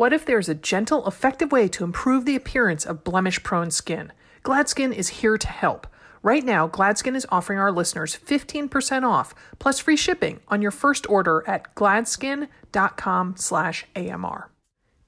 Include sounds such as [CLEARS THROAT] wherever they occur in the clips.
What if there's a gentle, effective way to improve the appearance of blemish prone skin? Gladskin is here to help. Right now, Gladskin is offering our listeners 15% off plus free shipping on your first order at gladskin.com/amr.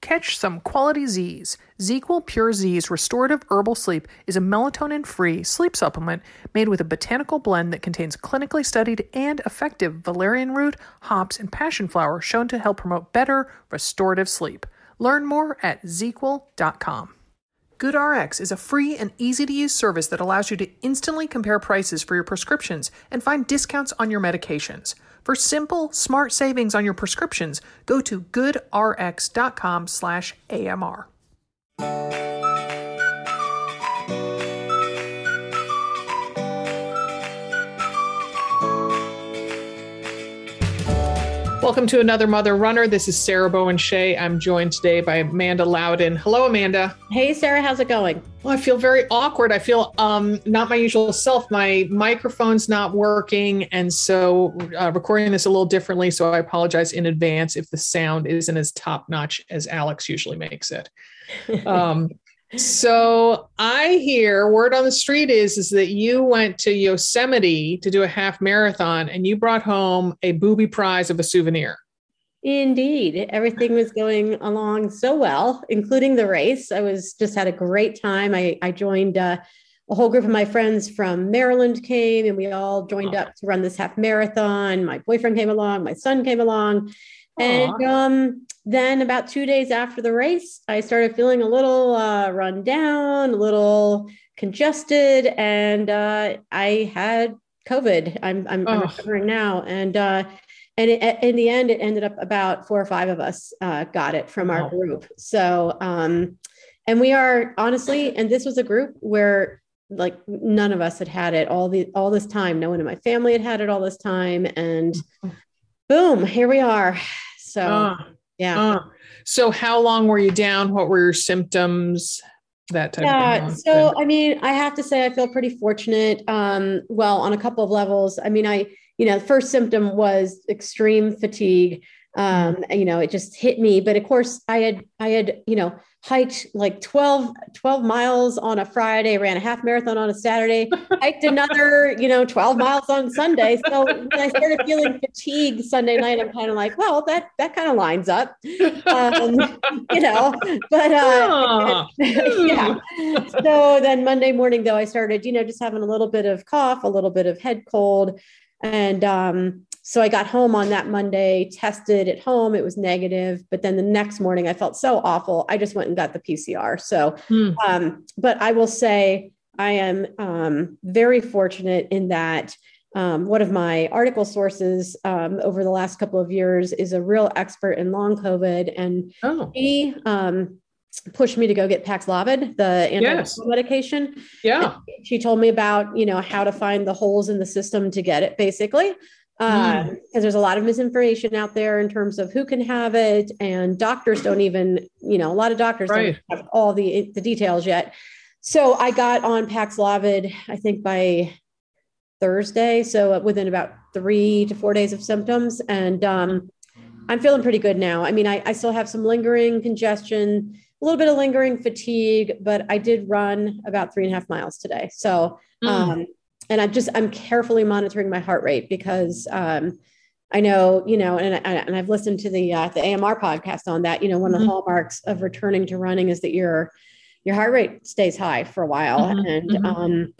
Catch some quality Z's. ZzzQuil Pure Z's Restorative Herbal Sleep is a melatonin free sleep supplement made with a botanical blend that contains clinically studied and effective valerian root, hops, and passion flower shown to help promote better restorative sleep. Learn more at ZzzQuil.com. GoodRx is a free and easy to use service that allows you to instantly compare prices for your prescriptions and find discounts on your medications. For simple, smart savings on your prescriptions, go to goodrx.com/amr. Welcome to another Mother Runner. This is Sarah Bowen Shea. I'm joined today by Amanda Loudon. Hello, Amanda. Hey, Sarah. How's it going? Well, I feel very awkward. I feel um, not my usual self. My microphone's not working, and so uh, recording this a little differently. So I apologize in advance if the sound isn't as top notch as Alex usually makes it. [LAUGHS] Um, so I hear word on the street is is that you went to Yosemite to do a half marathon and you brought home a booby prize of a souvenir. Indeed, everything was going along so well, including the race. I was just had a great time. I I joined uh, a whole group of my friends from Maryland came, and we all joined up to run this half marathon. My boyfriend came along, my son came along, and um, then about two days after the race, I started feeling a little uh, run down, a little congested, and uh, I had COVID. I'm, I'm, I'm recovering now, and uh, and it, in the end, it ended up about four or five of us uh, got it from our group. So, um, and we are honestly, and this was a group where like none of us had had it all the all this time. No one in my family had had it all this time, and boom, here we are. So, uh, yeah. Uh, so, how long were you down? What were your symptoms? That type yeah. So, I mean, I have to say, I feel pretty fortunate. Um, well, on a couple of levels. I mean, I, you know, the first symptom was extreme fatigue. Um, mm-hmm. you know, it just hit me. But of course, I had, I had, you know, hiked like 12, 12 miles on a Friday, ran a half marathon on a Saturday, hiked another, you know, 12 miles on Sunday. So when I started feeling fatigued Sunday night, I'm kind of like, well, that that kind of lines up. Um, you know, but uh, [LAUGHS] yeah. So then Monday morning though, I started, you know, just having a little bit of cough, a little bit of head cold. And um, so I got home on that Monday, tested at home, it was negative. But then the next morning, I felt so awful. I just went and got the PCR. So, mm. um, but I will say, I am um, very fortunate in that um, one of my article sources um, over the last couple of years is a real expert in long COVID, and oh. he um, pushed me to go get Paxlovid, the anti yes. medication. Yeah, and she told me about you know how to find the holes in the system to get it, basically because mm. uh, there's a lot of misinformation out there in terms of who can have it and doctors don't even you know a lot of doctors right. don't have all the the details yet so i got on paxlovid i think by thursday so within about three to four days of symptoms and um, i'm feeling pretty good now i mean I, I still have some lingering congestion a little bit of lingering fatigue but i did run about three and a half miles today so mm. And I'm just I'm carefully monitoring my heart rate because um, I know you know, and, and I've listened to the uh, the AMR podcast on that. You know, one of the mm-hmm. hallmarks of returning to running is that your your heart rate stays high for a while, mm-hmm. and mm-hmm. um,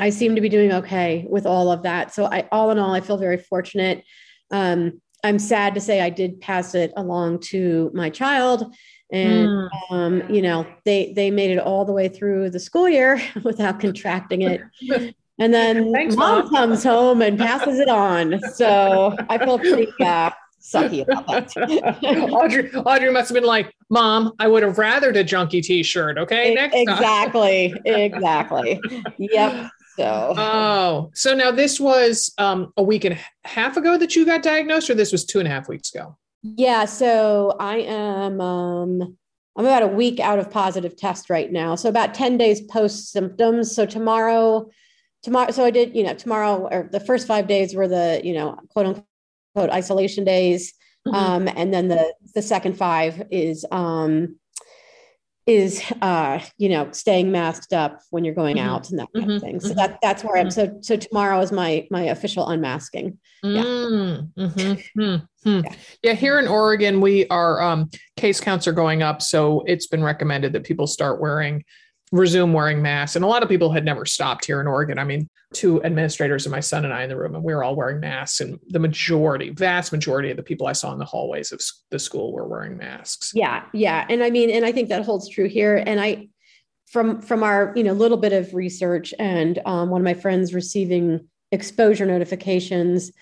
I seem to be doing okay with all of that. So I all in all, I feel very fortunate. Um, I'm sad to say I did pass it along to my child and mm. um, you know they they made it all the way through the school year [LAUGHS] without contracting it [LAUGHS] And then Thanks, mom, mom, comes home and passes it on. So I feel pretty uh, sucky about that. [LAUGHS] Audrey, Audrey must have been like, Mom, I would have rathered a junkie t-shirt. Okay. Next exactly. [LAUGHS] exactly. Yep. So oh, so now this was um, a week and a half ago that you got diagnosed, or this was two and a half weeks ago? Yeah. So I am um I'm about a week out of positive test right now. So about 10 days post symptoms. So tomorrow tomorrow so i did you know tomorrow or the first five days were the you know quote unquote isolation days Mm-hmm. Um, and then the the second five is um, is uh, you know staying masked up when you're going mm-hmm. out and that kind mm-hmm. of thing. So mm-hmm. that that's where I'm. Mm-hmm. So so tomorrow is my my official unmasking. Yeah. Mm-hmm. yeah. yeah. Here in Oregon, we are um, case counts are going up, so it's been recommended that people start wearing resume wearing masks. And a lot of people had never stopped here in Oregon. I mean, two administrators and my son and I in the room, and we were all wearing masks. And the majority, vast majority of the people I saw in the hallways of the school were wearing masks. Yeah, yeah, and I mean, and I think that holds true here. And I, from from our you know little bit of research and um, one of my friends receiving exposure notifications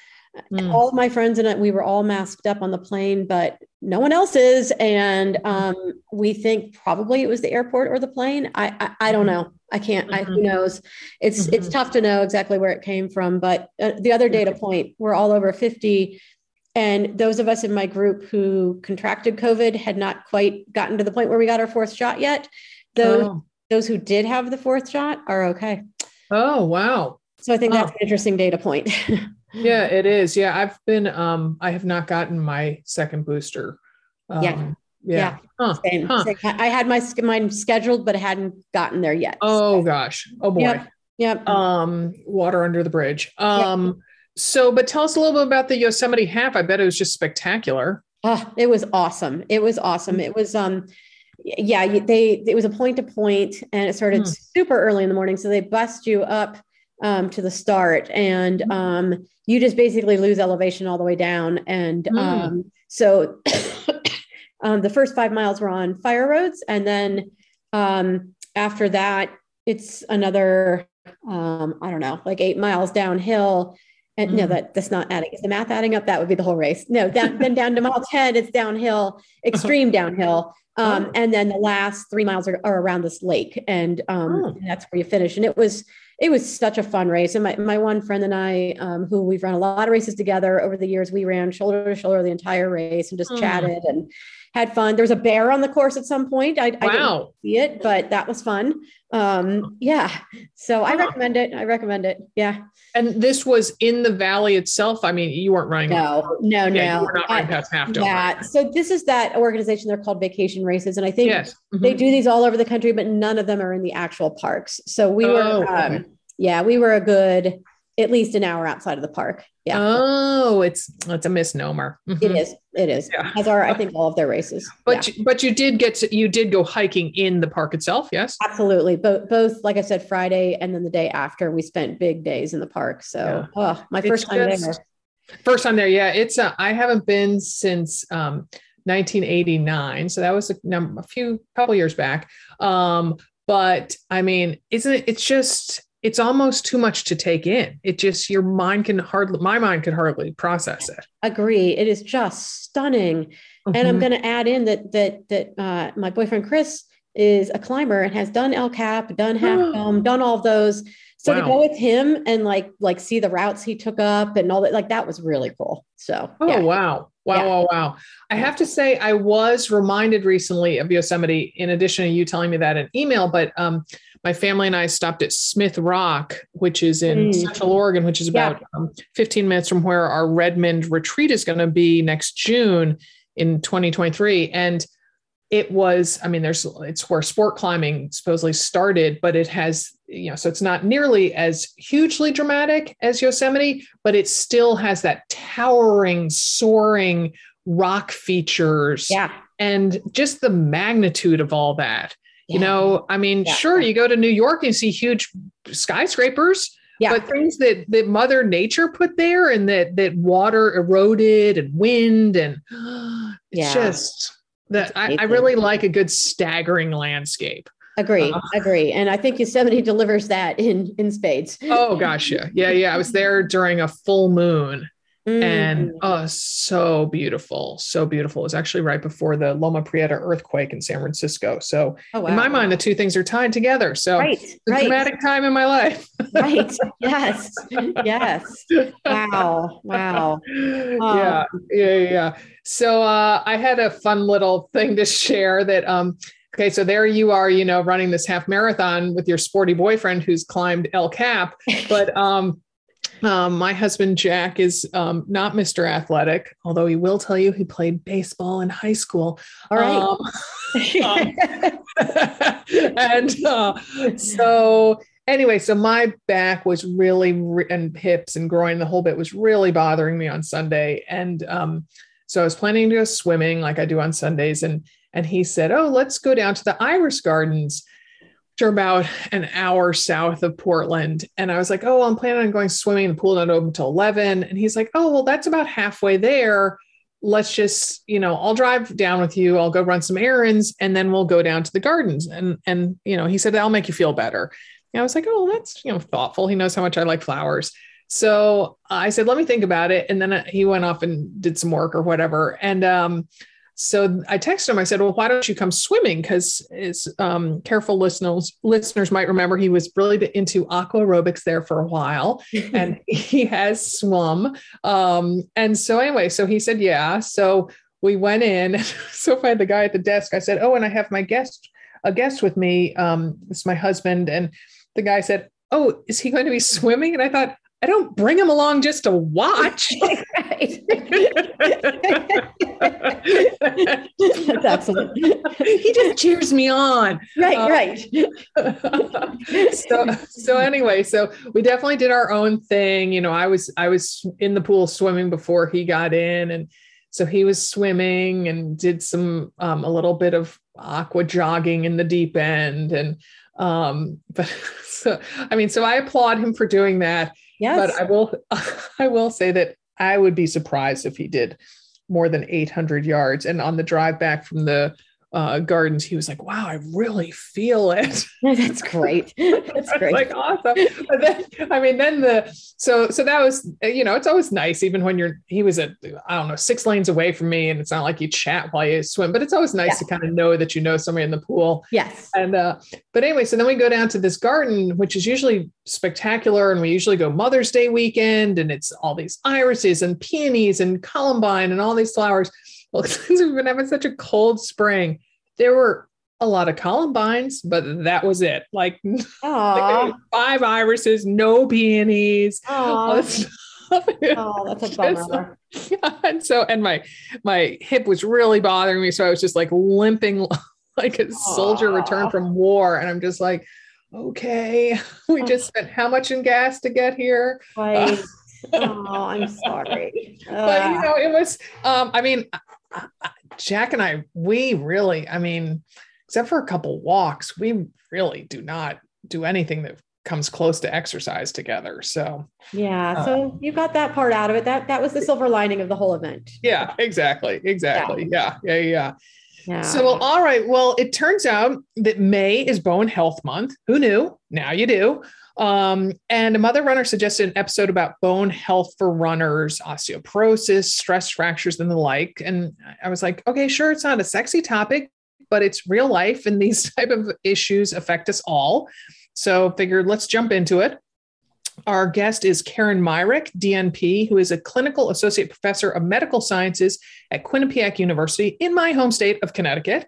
Mm. All of my friends and I, we were all masked up on the plane, but no one else is. And um, we think probably it was the airport or the plane. I I, I don't know. I can't. Mm-hmm. I, who mm-hmm. knows? It's mm-hmm. it's tough to know exactly where it came from. But uh, the other data point, we're all over fifty, and those of us in my group who contracted COVID had not quite gotten to the point where we got our fourth shot yet. Those oh. those who did have the fourth shot are okay. Oh wow! So I think that's an interesting data point. [LAUGHS] yeah, it is. Yeah, I've been um I have not gotten my second booster. Um, yeah. Yeah. yeah. Huh. Same. Huh. I had my mine scheduled, but I hadn't gotten there yet. Oh so. gosh. Oh boy. Yep. yep. Um, water under the bridge. Um, yep. so but tell us a little bit about the Yosemite half. I bet it was just spectacular. Oh, it was awesome. It was awesome. It was um yeah, they it was a point to point and it started hmm. super early in the morning. So they bust you up um, to the start and mm-hmm. um, you just basically lose elevation all the way down and mm. um, so [COUGHS] um, the first five miles were on fire roads and then um, after that it's another um, i don't know like eight miles downhill and mm. no that that's not adding is the math adding up that would be the whole race no down, then down to mile 10 it's downhill [LAUGHS] extreme downhill um, oh. and then the last three miles are, are around this lake and, um, oh. and that's where you finish and it was it was such a fun race. And my, my one friend and I, um, who we've run a lot of races together over the years, we ran shoulder to shoulder the entire race and just mm. chatted and had fun. There was a bear on the course at some point. I, wow. I didn't see it, but that was fun. Um, yeah. So I recommend it. I recommend it. Yeah. And this was in the valley itself. I mean, you weren't running. No, no, yeah, no. You were not running past half. Yeah. So this is that organization. They're called Vacation Races, and I think yes. mm-hmm. they do these all over the country, but none of them are in the actual parks. So we oh, were. Um, okay. Yeah, we were a good at least an hour outside of the park. Yeah. Oh, it's it's a misnomer. Mm-hmm. It is. It is. Yeah. As are I think all of their races. But yeah. you, but you did get to, you did go hiking in the park itself, yes? Absolutely. Both both like I said Friday and then the day after we spent big days in the park. So, yeah. oh, my first it's time just, there. First time there. Yeah, it's uh, I haven't been since um 1989. So that was a number a few couple years back. Um but I mean, isn't it it's just it's almost too much to take in. It just your mind can hardly my mind could hardly process it. Agree. It is just stunning. Mm-hmm. And I'm mm-hmm. going to add in that that that uh, my boyfriend Chris is a climber and has done El Cap, done Half [GASPS] Dome, done all of those. So wow. to go with him and like like see the routes he took up and all that, like that was really cool. So oh yeah. wow. Wow, yeah. wow, wow. I have to say, I was reminded recently of Yosemite, in addition to you telling me that in email, but um, my family and I stopped at Smith Rock, which is in mm. Central Oregon, which is about yeah. um, 15 minutes from where our Redmond retreat is going to be next June in 2023. And it was, I mean, there's, it's where sport climbing supposedly started, but it has, you know, so it's not nearly as hugely dramatic as Yosemite, but it still has that towering, soaring rock features. Yeah. And just the magnitude of all that you know, I mean, sure, you go to New York and see huge skyscrapers, yeah. but things that that Mother Nature put there and that that water eroded and wind and [GASPS] it's yeah. just that I, I, really like a good staggering landscape. Agree, uh, agree, and I think Yosemite delivers that in in spades. Oh gosh, yeah, yeah, yeah. I was there during a full moon, Mm. And oh, so beautiful, so beautiful. It was actually right before the Loma Prieta earthquake in San Francisco. So oh, wow. in my mind, the two things are tied together. So right, right. dramatic time in my life. right. [LAUGHS] Yes. Yes. Wow. Wow. yeah. Yeah. Yeah. So uh, I had a fun little thing to share that um, Okay, so there you are, you know, running this half marathon with your sporty boyfriend who's climbed El Cap. But um, Um, my husband Jack is um, not Mr. Athletic, although he will tell you he played baseball in high school. All right. Um, [LAUGHS] and uh, so anyway, so my back was really re- and hips and groin, the whole bit was really bothering me on Sunday, and um, so I was planning to go swimming like I do on Sundays, and and he said, "Oh, let's go down to the Iris Gardens." Are about an hour south of Portland. And I was like, oh, I'm planning on going swimming. The pool not open until 11. And he's like, oh, well, that's about halfway there. Let's just, you know, I'll drive down with you. I'll go run some errands and then we'll go down to the gardens. And, and, you know, he said, that'll make you feel better. And I was like, oh, that's, you know, thoughtful. He knows how much I like flowers. So I said, let me think about it. And then uh, he went off and did some work or whatever. And, um, so I texted him. I said, "Well, why don't you come swimming?" Because as um, careful listeners listeners might remember, he was really into aqua aerobics there for a while, [LAUGHS] and he has swum. Um, and so anyway, so he said, "Yeah." So we went in. [LAUGHS] so if I had the guy at the desk, I said, "Oh, and I have my guest a guest with me. Um, it's my husband." And the guy said, "Oh, is he going to be [LAUGHS] swimming?" And I thought, I don't bring him along just to watch. [LAUGHS] That's excellent. he just cheers me on. Right, uh, right. [LAUGHS] so so anyway, so we definitely did our own thing. You know, I was I was in the pool swimming before he got in and so he was swimming and did some um, a little bit of aqua jogging in the deep end and um [LAUGHS] but so i mean so i applaud him for doing that yes. but i will [LAUGHS] i will say that i would be surprised if he did more than 800 yards. And on the drive back from the uh, gardens, he was like, "Wow, I really feel it." [LAUGHS] That's great. [LAUGHS] That's great. like awesome. But then, I mean, then the so so that was you know it's always nice even when you're he was at I don't know six lanes away from me and it's not like you chat while you swim, but it's always nice yeah. to kind of know that you know somebody in the pool. Yes. And uh, but anyway, so then we go down to this garden, which is usually spectacular, and we usually go Mother's Day weekend, and it's all these irises and peonies and columbine and all these flowers. Well, [LAUGHS] since we've been having such a cold spring, there were a lot of columbines, but that was it. Like, [LAUGHS] like five irises, no peonies. [LAUGHS] oh, that's a bummer. [LAUGHS] and so, and my my hip was really bothering me, so I was just like limping like a soldier returned from war, and I'm just like, okay, we just spent how much in gas to get here? Right. oh, I'm sorry. but you know, it was. Um, I mean, Jack and I, we really, I mean, except for a couple walks, we really do not do anything that comes close to exercise together. So yeah, uh, so you got that part out of it. That that was the silver lining of the whole event. Yeah, exactly, exactly. Yeah, yeah, yeah. yeah. yeah. So well, all right. Well, it turns out that May is Bone Health Month. Who knew? Now you do. Um, and a mother runner suggested an episode about bone health for runners, osteoporosis, stress fractures, and the like. And I was like, okay, sure, it's not a sexy topic, but it's real life, and these [LAUGHS] type of issues affect us all. So figured let's jump into it. Our guest is Karen Myrick, DNP, who is a clinical associate professor of medical sciences at Quinnipiac University in my home state of Connecticut.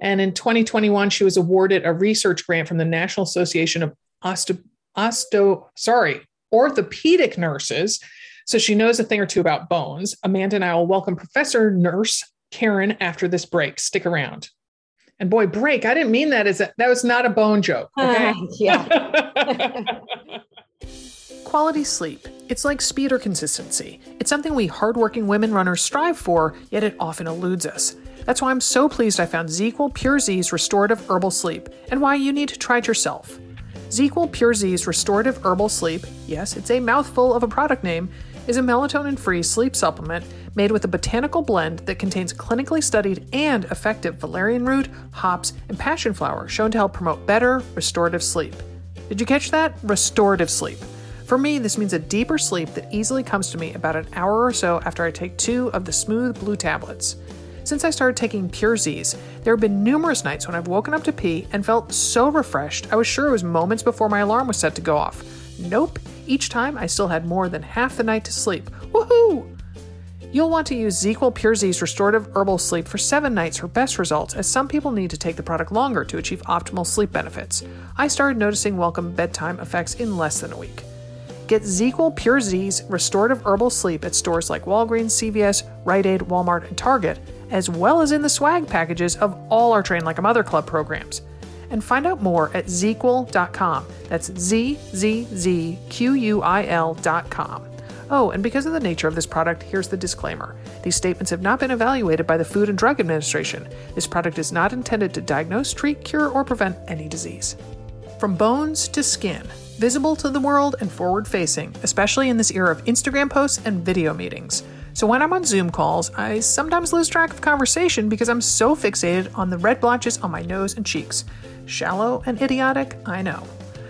And in 2021, she was awarded a research grant from the National Association of Osteoporosis osto, sorry, orthopedic nurses. So she knows a thing or two about bones. Amanda and I will welcome Professor Nurse Karen after this break. Stick around. And boy, break. I didn't mean that as a, that was not a bone joke. Okay. Uh, [LAUGHS] yeah. [LAUGHS] Quality sleep. It's like speed or consistency. It's something we hardworking women runners strive for, yet it often eludes us. That's why I'm so pleased I found ZzzQuil Pure Z's restorative herbal sleep and why you need to try it yourself. ZzzQuil Pure Z's Restorative Herbal Sleep, yes, it's a mouthful of a product name, is a melatonin free sleep supplement made with a botanical blend that contains clinically studied and effective valerian root, hops, and passion flower shown to help promote better restorative sleep. Did you catch that? Restorative sleep. For me, this means a deeper sleep that easily comes to me about an hour or so after I take two of the smooth blue tablets. Since I started taking Pure Z's, there have been numerous nights when I've woken up to pee and felt so refreshed I was sure it was moments before my alarm was set to go off. Nope, each time I still had more than half the night to sleep. Woohoo! You'll want to use ZzzQuil Pure Z's restorative herbal sleep for seven nights for best results, as some people need to take the product longer to achieve optimal sleep benefits. I started noticing welcome bedtime effects in less than a week. Get ZzzQuil Pure Z's restorative herbal sleep at stores like Walgreens, CVS, Rite Aid, Walmart, and Target, as well as in the swag packages of all our Train Like a Mother Club programs. And find out more at ZzzQuil.com. That's Z Z Z Q U I L.com. Oh, and because of the nature of this product, here's the disclaimer. These statements have not been evaluated by the Food and Drug Administration. This product is not intended to diagnose, treat, cure, or prevent any disease. From bones to skin, visible to the world and forward facing, especially in this era of Instagram posts and video meetings. So when I'm on Zoom calls, I sometimes lose track of conversation because I'm so fixated on the red blotches on my nose and cheeks. Shallow and idiotic, I know.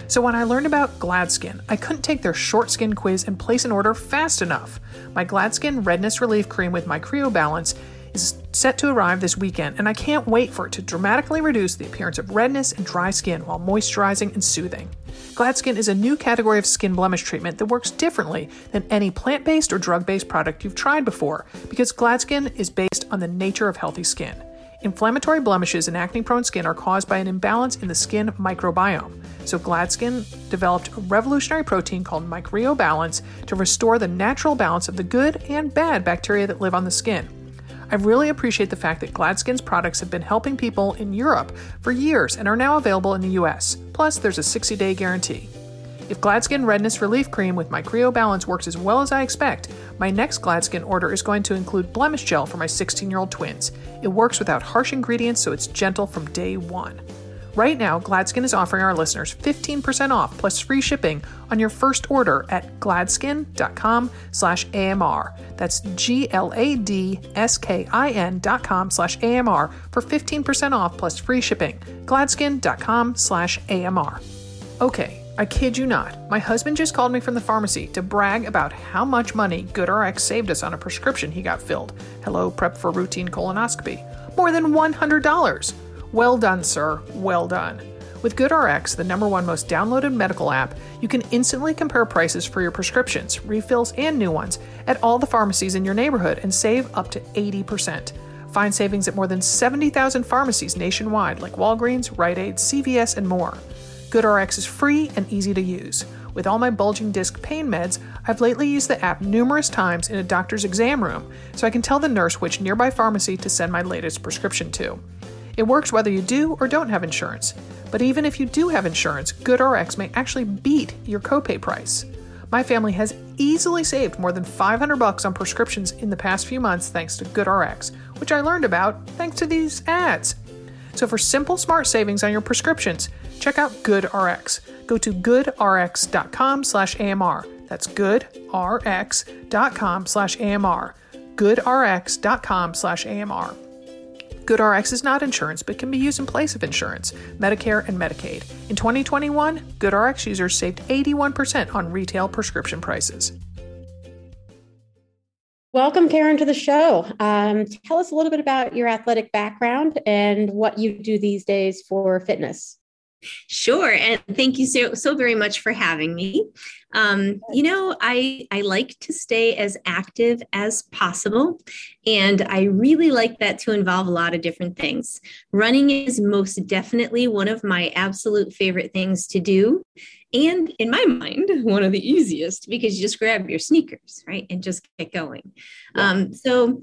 So when I learned about GladSkin, I couldn't take their short skin quiz and place an order fast enough. My GladSkin Redness Relief Cream with Micreobalance is set to arrive this weekend, and I can't wait for it to dramatically reduce the appearance of redness and dry skin while moisturizing and soothing. GladSkin is a new category of skin blemish treatment that works differently than any plant based or drug based product you've tried before because GladSkin is based on the nature of healthy skin. Inflammatory blemishes in acne prone skin are caused by an imbalance in the skin microbiome. So, GladSkin developed a revolutionary protein called Micreobalance to restore the natural balance of the good and bad bacteria that live on the skin. I really appreciate the fact that GladSkin's products have been helping people in Europe for years and are now available in the US. Plus, there's a 60 day guarantee. If GladSkin Redness Relief Cream with Micreobalance works as well as I expect, my next GladSkin order is going to include blemish gel for my 16 year old twins. It works without harsh ingredients, so it's gentle from day one. Right now, GladSkin is offering our listeners 15% off plus free shipping on your first order at gladskin.com slash AMR. That's G-L-A-D-S-K-I-N dot com slash AMR for 15% off plus free shipping. gladskin.com slash AMR. Okay, I kid you not. My husband just called me from the pharmacy to brag about how much money GoodRx saved us on a prescription he got filled. Hello, prep for routine colonoscopy. More than $100. Well done, sir. Well done. With GoodRx, the number one most downloaded medical app, you can instantly compare prices for your prescriptions, refills, and new ones at all the pharmacies in your neighborhood and save up to 80%. Find savings at more than 70,000 pharmacies nationwide like Walgreens, Rite Aid, CVS, and more. GoodRx is free and easy to use. With all my bulging disc pain meds, I've lately used the app numerous times in a doctor's exam room so I can tell the nurse which nearby pharmacy to send my latest prescription to. It works whether you do or don't have insurance. But even if you do have insurance, GoodRx may actually beat your copay price. My family has easily saved more than 500 bucks on prescriptions in the past few months thanks to GoodRx, which I learned about thanks to these ads. So for simple smart savings on your prescriptions, check out GoodRx. Go to goodrx.com/amr. That's goodrx.com/amr. goodrx.com/amr. GoodRx is not insurance but can be used in place of insurance, Medicare, and Medicaid. In 2021, GoodRx users saved 81% on retail prescription prices. Welcome, Karen, to the show. Um, tell us a little bit about your athletic background and what you do these days for fitness. Sure, and thank you so so very much for having me. Um, you know, I I like to stay as active as possible, and I really like that to involve a lot of different things. Running is most definitely one of my absolute favorite things to do, and in my mind one of the easiest because you just grab your sneakers right and just get going. Yeah. um, so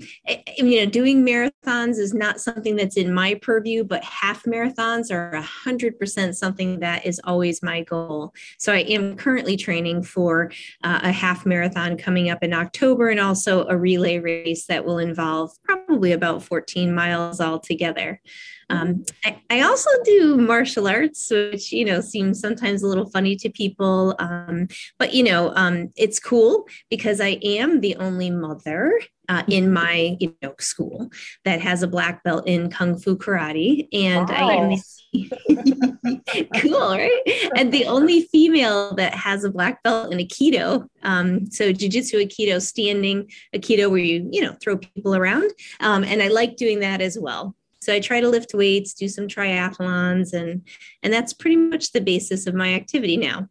you know doing marathons is not something that's in my purview but half marathons are 100% something that is always my goal. So i am currently training for uh, a half marathon coming up in october and also a relay race that will involve probably about 14 miles altogether um, I, I, also do martial arts, which you know seems sometimes a little funny to people, um, but you know um, it's cool because I am the only mother uh, in mm-hmm. my you know school that has a black belt in kung fu karate, and wow. I am the [LAUGHS] cool, right? And the only female that has a black belt in Aikido. Um, so jujitsu Aikido, standing Aikido, where you you know throw people around, um, and I like doing that as well. So I try to lift weights, do some triathlons, and and that's pretty much the basis of my activity now.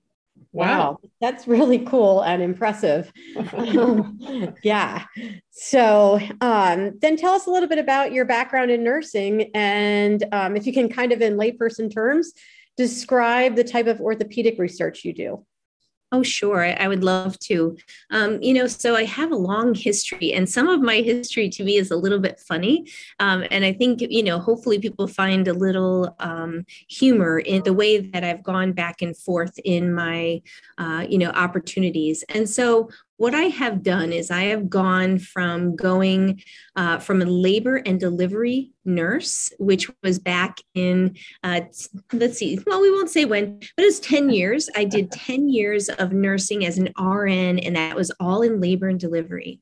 Wow, that's really cool and impressive. um, [LAUGHS] yeah. So um, then tell us a little bit about your background in nursing, and um, if you can kind of in layperson terms describe the type of orthopedic research you do. Oh, sure. I, I would love to. Um, you know, so I have a long history, and some of my history to me is a little bit funny. Um, and I think, you know, hopefully people find a little um, humor in the way that I've gone back and forth in my, uh, you know, opportunities. And so what I have done is I have gone from going uh, from a labor and delivery nurse, which was back in, uh, let's see, well, we won't say when, but it was 10 [LAUGHS] years. I did 10 years of nursing as an RN, and that was all in labor and delivery.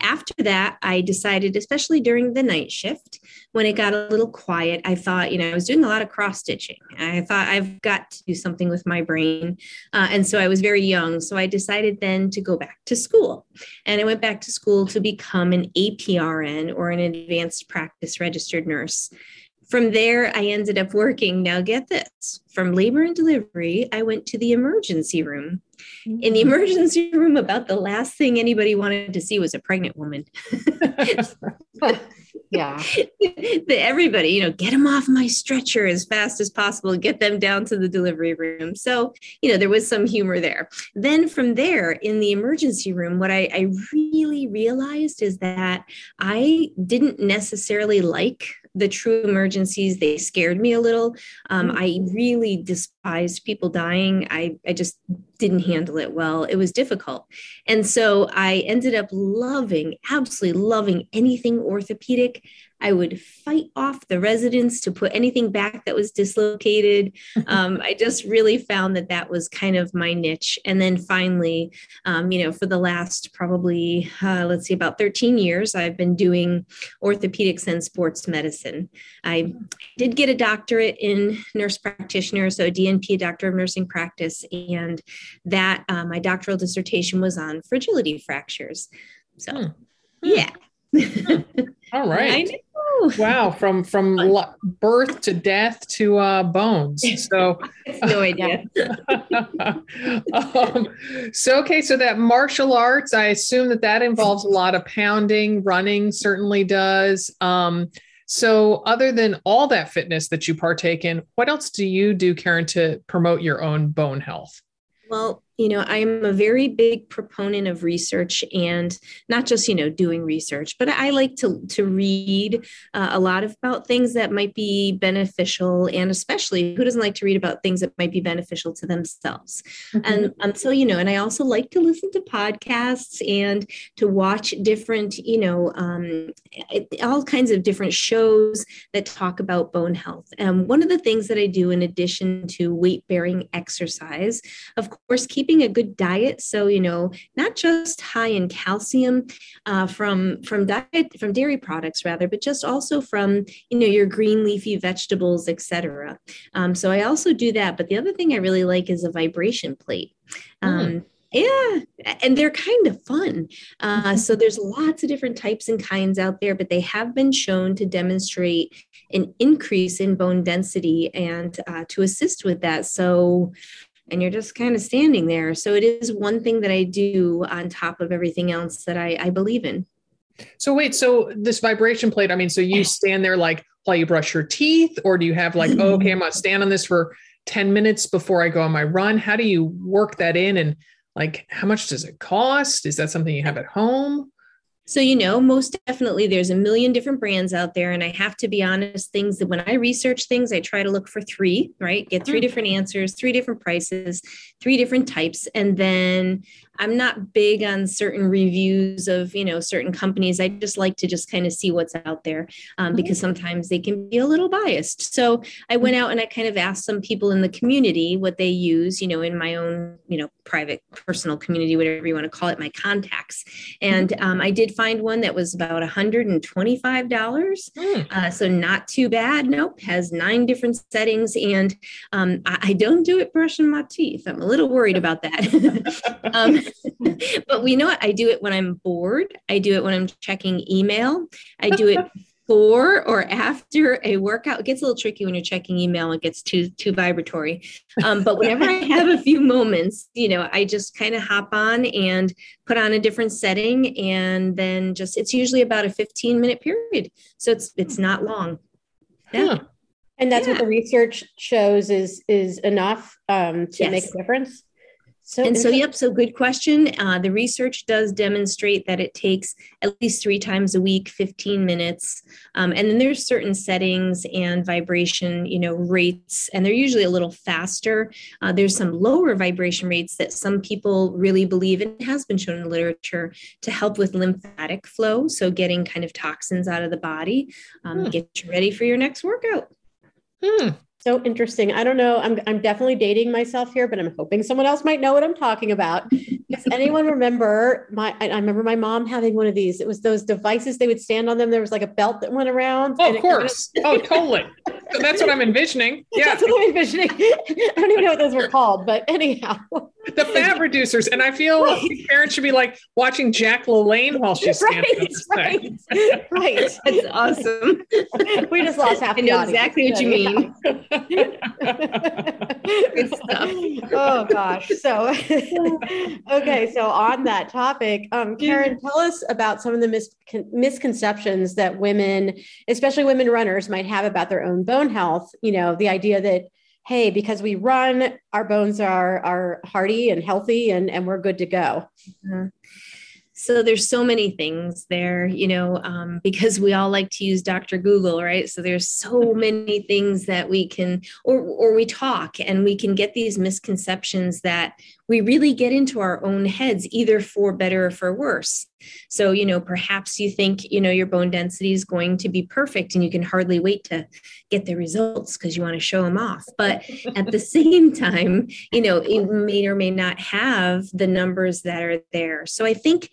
After that, I decided, especially during the night shift, when it got a little quiet, I thought, you know, I was doing a lot of cross stitching. I thought I've got to do something with my brain. Uh, and so I was very young. So I decided then to go back to school. And I went back to school to become an APRN or an advanced practice registered nurse. From there, I ended up working. Now, get this from labor and delivery, I went to the emergency room. In the mm. emergency room, about the last thing anybody wanted to see was a pregnant woman. [LAUGHS] yeah. [LAUGHS] Everybody, you know, get them off my stretcher as fast as possible, get them down to the delivery room. So, you know, there was some humor there. Then from there, in the emergency room, what I, I really realized is that I didn't necessarily like the true emergencies they scared me a little um, mm-hmm. i really despised people dying I, I just didn't handle it well it was difficult and so i ended up loving absolutely loving anything orthopedic I would fight off the residents to put anything back that was dislocated. [LAUGHS] Um, I just really found that that was kind of my niche. And then finally, um, you know, for the last probably, uh, let's see, about 13 years, I've been doing orthopedics and sports medicine. I did get a doctorate in nurse practitioner, so DNP, Doctor of Nursing Practice. And that uh, my doctoral dissertation was on fragility fractures. So, hmm. yeah. All [LAUGHS] right. Wow, from from birth to death to uh, bones. So [LAUGHS] no idea. [LAUGHS] um, so okay, so that martial arts, I assume that that involves a lot of pounding, running. Certainly does. Um, so, other than all that fitness that you partake in, what else do you do, Karen, to promote your own bone health? Well, you know i'm a very big proponent of research and not just you know doing research but i like to to read uh, a lot about things that might be beneficial and especially who doesn't like to read about things that might be beneficial to themselves mm-hmm. and um, so you know and i also like to listen to podcasts and to watch different you know um, all kinds of different shows that talk about bone health and one of the things that i do in addition to weight bearing exercise of course keep keeping a good diet. So, you know, not just high in calcium uh, from, from diet, from dairy products rather, but just also from, you know, your green leafy vegetables, etc. Um, so I also do that. But the other thing I really like is a vibration plate. Um, mm. Yeah, and they're kind of fun. Uh, mm-hmm. so there's lots of different types and kinds out there, but they have been shown to demonstrate an increase in bone density and uh, to assist with that. So and you're just kind of standing there. So it is one thing that I do on top of everything else that I, I believe in. So wait, so this vibration plate, I mean, so you stand there like while you brush your teeth, or do you have like, oh, okay, I'm gonna stand on this for 10 minutes before I go on my run? How do you work that in? And like, how much does it cost? Is that something you have at home? So, you know, most definitely there's a million different brands out there. And I have to be honest, things that when I research things, I try to look for three, right? Get three mm. different answers, three different prices, three different types. And then I'm not big on certain reviews of, you know, certain companies. I just like to just kind of see what's out there um, mm-hmm. because sometimes they can be a little biased. So I went out and I kind of asked some people in the community what they use, you know, in my own, you know, private personal community, whatever you want to call it, my contacts. And mm-hmm. um, I did find one that was about $125. Mm. Uh, so not too bad. Nope. Has nine different settings. And um, I, I, don't do it brushing my teeth. I'm a little worried about that. [LAUGHS] um, [LAUGHS] but we know what I do it when I'm bored. I do it when I'm checking email. I do it [LAUGHS] before or after a workout. It gets a little tricky when you're checking email. It gets too too vibratory. Um, but whenever I have a few moments, you know, I just kind of hop on and put on a different setting, and then just it's usually about a 15 minute period, so it's it's not long. Yeah. Huh. And that's yeah. what the research shows is is enough um, to yes. make a difference. So and so, yep. So, good question. Uh, the research does demonstrate that it takes at least three times a week, 15 minutes. Um, and then there's certain settings and vibration, you know, rates, and they're usually a little faster. Uh, there's some lower vibration rates that some people really believe, and has been shown in the literature to help with lymphatic flow. So, getting kind of toxins out of the body, um, hmm. get you ready for your next workout. Hmm so interesting. I don't know. I'm I'm definitely dating myself here, but I'm hoping someone else might know what I'm talking about. Does anyone remember my? I, remember my mom having one of these. It was those devices. They would stand on them. There was like a belt that went around. Oh, of course. Kind of- oh, totally. That's what I'm envisioning. Yeah, [LAUGHS] that's what I'm envisioning. [LAUGHS] I don't even know what those were called, but anyhow. The [LAUGHS] fat reducers, and I feel right. like parents should be like watching Jack LaLanne while she's standing. [LAUGHS] Right, right, right. That's awesome. [LAUGHS] we just lost half. I know exactly what you mean. Good stuff. Oh gosh. So okay, so on that topic, um, Karen, tell us about some of the mis- misconceptions that women, especially women runners, might have about their own bone health. You know, the idea that hey, because we run, our bones are are hearty and healthy, and and we're good to go. Mm-hmm. So there's so many things there you know um, because we all like to use dr google right? So there's so many things that we can or or we talk and we can get these misconceptions that we really get into our own heads either for better or for worse. So you know perhaps you think you know your bone density is going to be perfect and you can hardly wait to get the results because you want to show them off. But at the [LAUGHS] same time you know it may or may not have the numbers that are there. So i think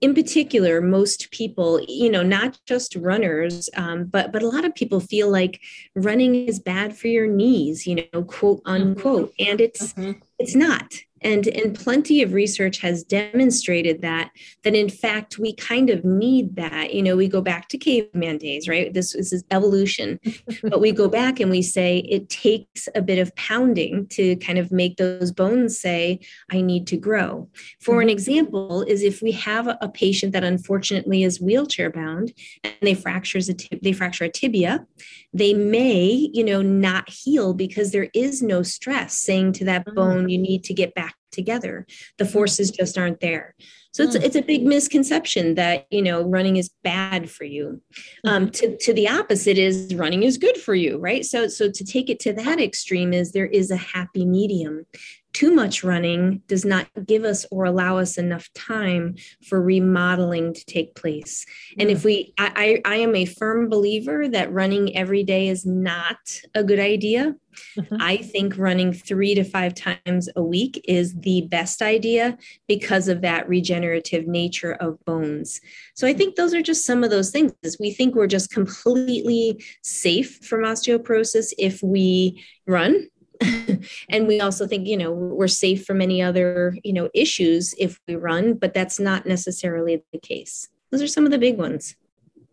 in particular most people you know not just runners um, but but a lot of people feel like running is bad for your knees you know quote unquote. And it's mm-hmm. it's not and and plenty of research has demonstrated that that in fact we kind of need that you know we go back to caveman days right this, this is evolution [LAUGHS] but we go back and we say it takes a bit of pounding to kind of make those bones say i need to grow for an mm-hmm. example is if we have a patient that unfortunately is wheelchair bound and they fractures a tib- they fracture a tibia they may you know not heal because there is no stress saying to that mm. bone you need to get back together the mm-hmm. forces just aren't there so it's, mm. it's a big misconception that you know running is bad for you um, mm-hmm. to, to the opposite is running is good for you right so so to take it to that extreme is there is a happy medium too much running does not give us or allow us enough time for remodeling to take place. And if we, I, I, I am a firm believer that running every day is not a good idea. Mm-hmm. I think running three to five times a week is the best idea because of that regenerative nature of bones. So I think those are just some of those things. We think we're just completely safe from osteoporosis if we run [LAUGHS] and we also think you know we're safe from any other you know issues if we run but that's not necessarily the case. Those are some of the big ones.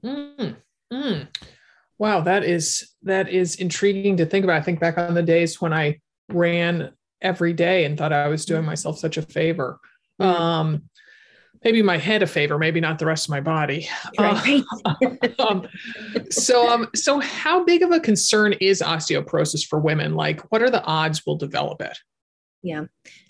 Mm, mm. wow that is that is intriguing to think about. I think back on the days when i ran every day and thought i was doing myself such a favor. Mm-hmm. um maybe my head a favor, maybe not the rest of my body. Right. Uh, [LAUGHS] um, so, um, so how big of a concern is osteoporosis for women? Like, what are the odds we'll develop it? Yeah.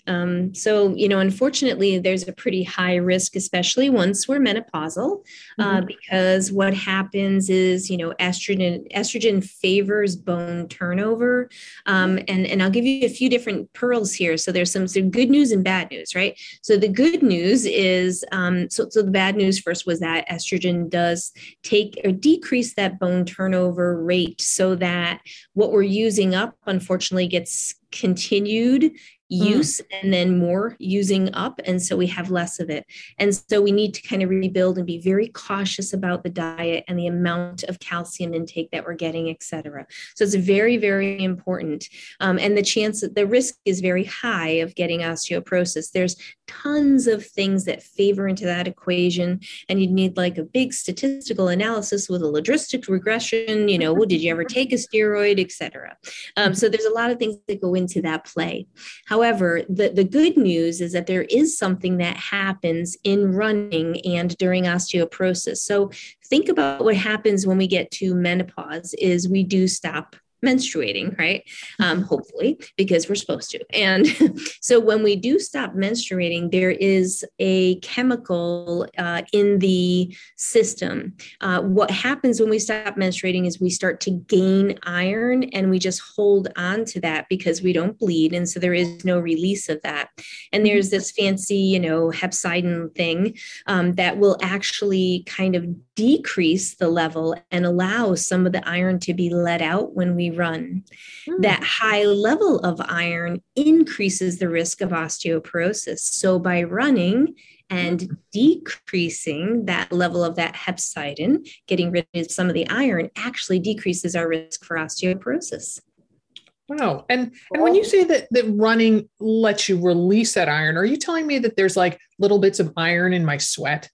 Um, so, you know, unfortunately, there's a pretty high risk, especially once we're menopausal, uh, mm-hmm. because what happens is, you know, estrogen estrogen favors bone turnover. Um, and and I'll give you a few different pearls here. So there's some, some good news and bad news, right? So the good news is, um, so so the bad news first was that estrogen does take or decrease that bone turnover rate, so that what we're using up, unfortunately, gets continued Mm. use mm. and then more using up and so we have less of it. And so we need to kind of rebuild and be very cautious about the diet and the amount of calcium intake that we're getting etc so it's very very important. Um, and the chance that the risk is very high of getting osteoporosis. There's tons of things that favor into that equation and you'd need like a big statistical analysis with a logistic regression you know did you ever take a steroid? etc um, so there's a lot of things that go into that play However, the, the good news is that there is something that happens in running and during osteoporosis. So think about what happens when we get to menopause is we do stop menstruating, right? Um, hopefully, because we're supposed to. And [LAUGHS] so when we do stop menstruating, there is a chemical uh, in the system. Uh, what happens when we stop menstruating is we start to gain iron and we just hold on to that because we don't bleed. And so there is no release of that. And there's this fancy, you know, hepcidin thing um, that will actually kind of decrease the level and allow some of the iron to be let out when we run. Mm. That high level of iron increases the risk of osteoporosis. So by running, and hmm. decreasing that level of that hepcidin, getting rid of some of the iron, actually decreases our risk for osteoporosis. Wow. And and when you say that that running lets you release that iron, are you telling me that there's like little bits of iron in my sweat?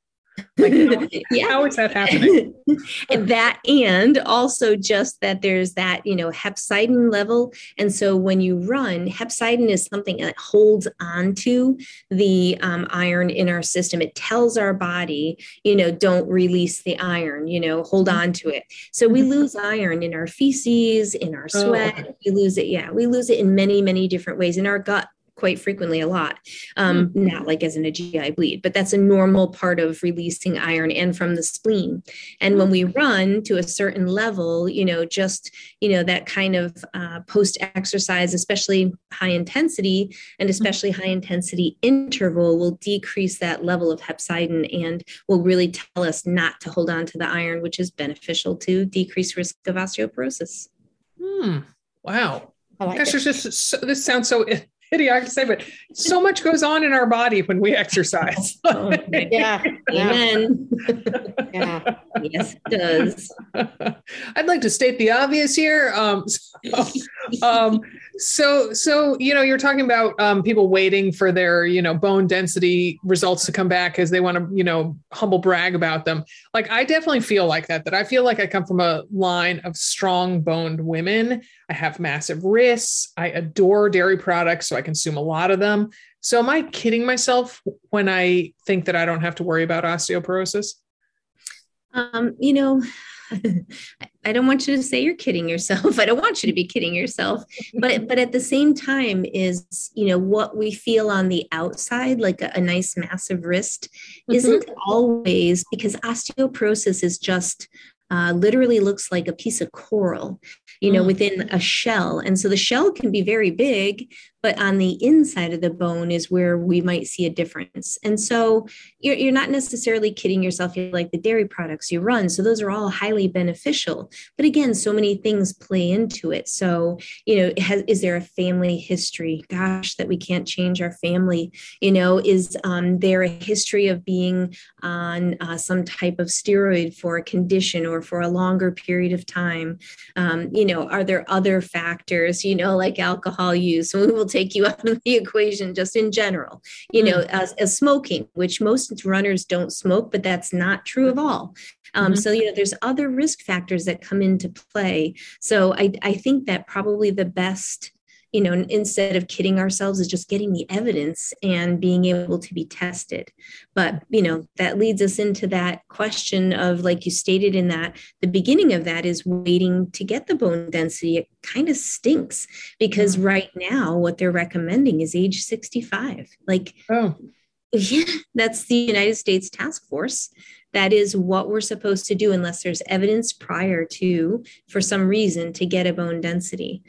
Like, how, yeah. how is [LAUGHS] that happening? [LAUGHS] and that, and also just that there's that, you know, hepcidin level. And so when you run, hepcidin is something that holds onto the um, iron in our system. It tells our body, you know, don't release the iron, you know, hold on to it. So we mm-hmm. lose iron in our feces, in our sweat. Oh. We lose it. Yeah. We lose it in many, many different ways in our gut quite frequently a lot um, mm-hmm. not like as in a gi bleed but that's a normal part of releasing iron and from the spleen. And when we run to a certain level you know just you know that kind of uh, post exercise especially high intensity and especially high intensity interval will decrease that level of hepcidin and will really tell us not to hold on to the iron which is beneficial to decrease risk of osteoporosis. Hmm. Wow. Like Gosh, just this sounds so idiotic to say, but so much goes on in our body when we exercise. [LAUGHS] oh, yeah. Amen. yeah. Yes, it does. [LAUGHS] I'd like to state the obvious here. Um, so, um, so, so, you know, you're talking about um, people waiting for their, you know, bone density results to come back because they want to, you know, humble brag about them. Like, I definitely feel like that, that I feel like I come from a line of strong boned women. I have massive wrists. I adore dairy products, so I consume a lot of them. So, am I kidding myself when I think that I don't have to worry about osteoporosis? Um, you know, [LAUGHS] I don't want you to say you're kidding yourself. [LAUGHS] I don't want you to be kidding yourself. But but at the same time is, you know, what we feel on the outside like a, a nice massive wrist mm-hmm. isn't always because osteoporosis is just uh, literally looks like a piece of coral you know, mm. within a shell. And so the shell can be very big, but on the inside of the bone is where we might see a difference. And so you're, you're not necessarily kidding yourself. You like the dairy products you run. So those are all highly beneficial. But again, so many things play into it. So, you know, has, is there a family history? Gosh, that we can't change our family. You know, is um, there a history of being on uh, some type of steroid for a condition or for a longer period of time? Um, you know, are there other factors, you know, like alcohol use? [LAUGHS] We will take you [LAUGHS] out of the equation just in general, you know, mm. as, as smoking, which most runners don't smoke, but that's not true of all. Um, mm-hmm. So, you know, there's other risk factors that come into play. So I, I think that probably the best you know, instead of kidding ourselves, is just getting the evidence and being able to be tested. But, you know, that leads us into that question of, like you stated in that, the beginning of that is waiting to get the bone density. It kind of stinks because mm-hmm. right now, what they're recommending is age 65. Like, oh. [LAUGHS] yeah, that's the United States Task Force that is what we're supposed to do unless there's evidence prior to for some reason to get a bone density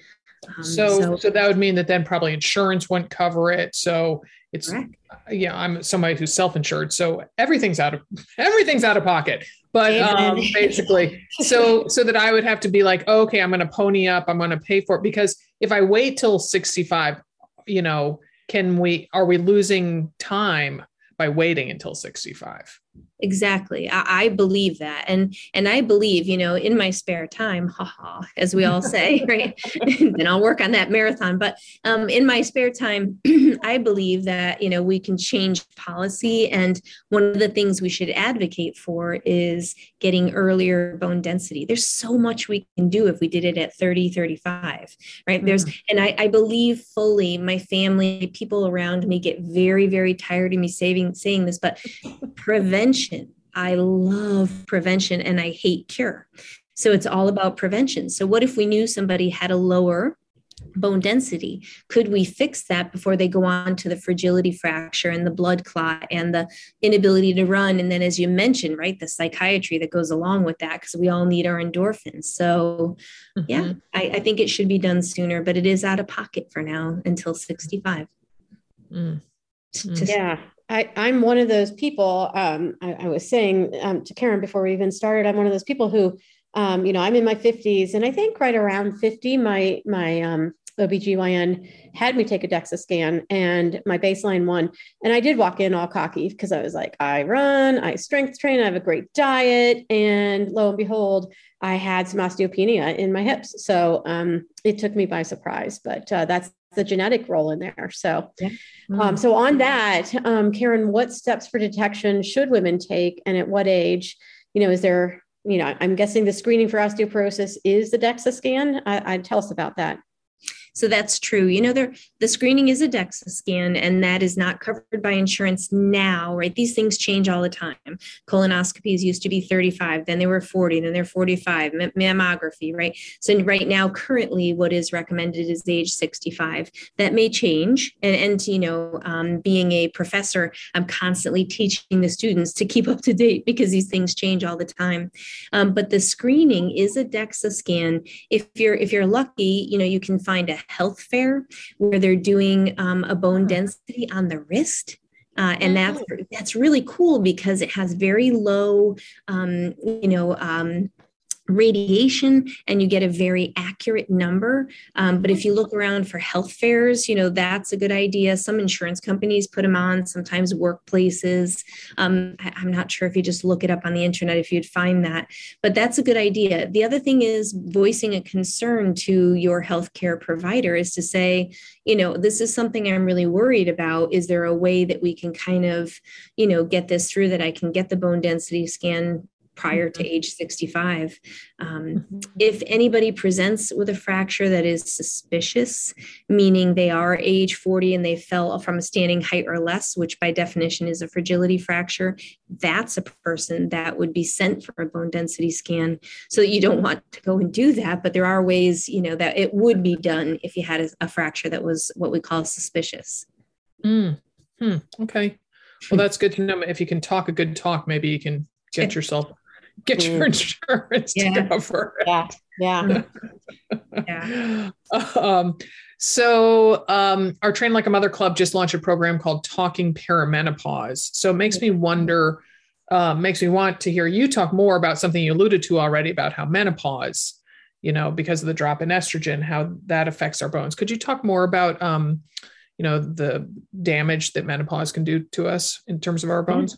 um, so, so, so that would mean that then probably insurance wouldn't cover it. So it's correct. yeah, I'm somebody who's self-insured, so everything's out of [LAUGHS] everything's out of pocket. But um, basically, so so that I would have to be like, oh, okay, I'm going to pony up, I'm going to pay for it because if I wait till 65, you know, can we are we losing time by waiting until 65? Exactly. I, I, believe that. And and i believe you know in my spare time haha as we all say [LAUGHS] right? [LAUGHS] And i'll work on that marathon. But um, in my spare time [CLEARS THROAT] i believe that you know we can change policy. And one of the things we should advocate for is getting earlier bone density. There's so much we can do if we did it at 30 35 right? Mm-hmm. there's and I, I believe fully my family people around me get very very tired of me saving saying this but prevention [LAUGHS] prevention. I love prevention and I hate cure. So it's all about prevention. So, what if we knew somebody had a lower bone density. Could we fix that before they go on to the fragility fracture and the blood clot and the inability to run? And then, as you mentioned, right, the psychiatry that goes along with that, because we all need our endorphins. So, mm-hmm. yeah, I, I, think it should be done sooner, but it is out of pocket for now until 65. Mm. Mm. Yeah. I, I'm one of those people. Um, I, I, was saying um, to Karen before we even started, I'm one of those people who um, you know, I'm in my 50s, and I think right around 50, my my um, OBGYN had me take a DEXA scan and my baseline one. And I did walk in all cocky because I was like, I run, I strength train, I have a great diet. And lo and behold, I had some osteopenia in my hips. So um, it took me by surprise, but uh, that's the genetic role in there. So, yeah. mm-hmm. um, so on that, um, Karen, what steps for detection should women take and at what age? You know, is there you know, I'm guessing the screening for osteoporosis is the DEXA scan. I, I tell us about that. So that's true. You know, there the screening is a DEXA scan, and that is not covered by insurance now, right? These things change all the time. Colonoscopies used to be 35, then they were 40, then they're 45. mammography, right? So right now, currently, what is recommended is age 65. That may change, and and you know, um, being a professor, I'm constantly teaching the students to keep up to date because these things change all the time. Um, but the screening is a DEXA scan. If you're if you're lucky, you know, you can find a health fair where they're doing um, a bone density on the wrist. Uh, and that's oh. that's really cool because it has very low, um, you know, um, radiation and you get a very accurate number. Um, but if you look around for health fairs you know that's a good idea. Some insurance companies put them on sometimes workplaces. Um, I, i'm not sure if you just look it up on the internet if you'd find that but that's a good idea. The other thing is voicing a concern to your healthcare provider is to say you know this is something i'm really worried about. Is there a way that we can kind of you know get this through that i can get the bone density scan prior to mm-hmm. age 65. Um, mm-hmm. if anybody presents with a fracture that is suspicious, meaning they are age 40 and they fell from a standing height or less, which by definition is a fragility fracture, that's a person that would be sent for a bone density scan. So that you don't want to go and do that, but there are ways, you know, that it would be done if you had a, a fracture that was what we call suspicious. Mm. Hmm. Okay. Well, that's good to know. If you can talk a good talk, maybe you can get yourself get your mm. insurance yeah. to cover it. Yeah. Yeah. yeah. [LAUGHS] Um, so um, our Train Like a Mother Club just launched a program called Talking Perimenopause. So it makes me wonder, uh, makes me want to hear you talk more about something you alluded to already about how menopause, you know, because of the drop in estrogen, how that affects our bones. Could you talk more about, um, you know, the damage that menopause can do to us in terms of our mm-hmm. bones?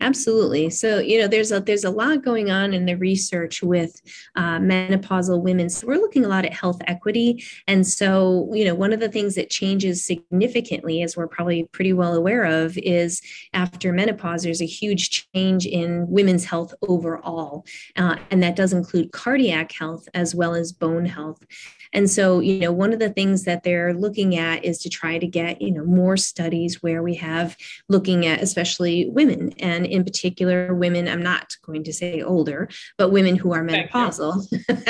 Absolutely. So you know, there's a there's a lot going on in the research with uh, menopausal women. So we're looking a lot at health equity, and so you know, one of the things that changes significantly, as we're probably pretty well aware of, is after menopause, there's a huge change in women's health overall, uh, and that does include cardiac health as well as bone health. And so, you know, one of the things that they're looking at is to try to get, you know, more studies where we have looking at especially women and in particular women, I'm not going to say older, but women who are menopausal.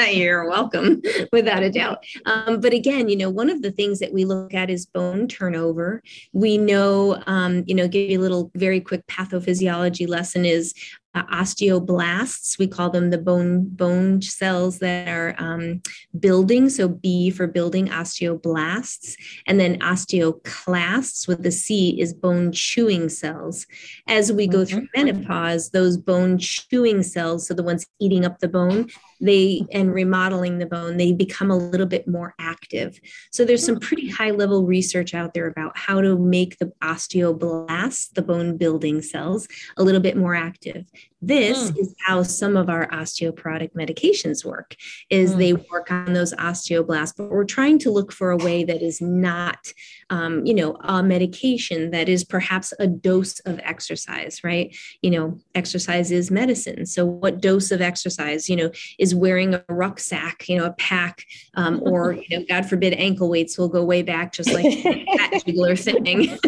[LAUGHS] You're welcome, without a doubt. Um, but again, you know, one of the things that we look at is bone turnover. We know, um, you know, give you a little very quick pathophysiology lesson is uh, osteoblasts. We call them the bone bone cells that are um, building. So B for building osteoblasts, and then osteoclasts with the C is bone chewing cells. As we go through mm-hmm. menopause, those bone chewing cells, so the ones eating up the bone, they mm-hmm. and remodeling the bone they become a little bit more active. So there's some pretty mm-hmm. high level research out there about how to make the osteoblasts the bone building cells a little bit more active this mm. is how some of our osteoporotic medications work is mm. they work on those osteoblasts but we're trying to look for a way that is not um, you know a medication that is perhaps a dose of exercise right you know exercise is medicine so what dose of exercise you know is wearing a rucksack you know a pack um, or you know [LAUGHS] god forbid ankle weights will go way back just like [LAUGHS] that jiggler thing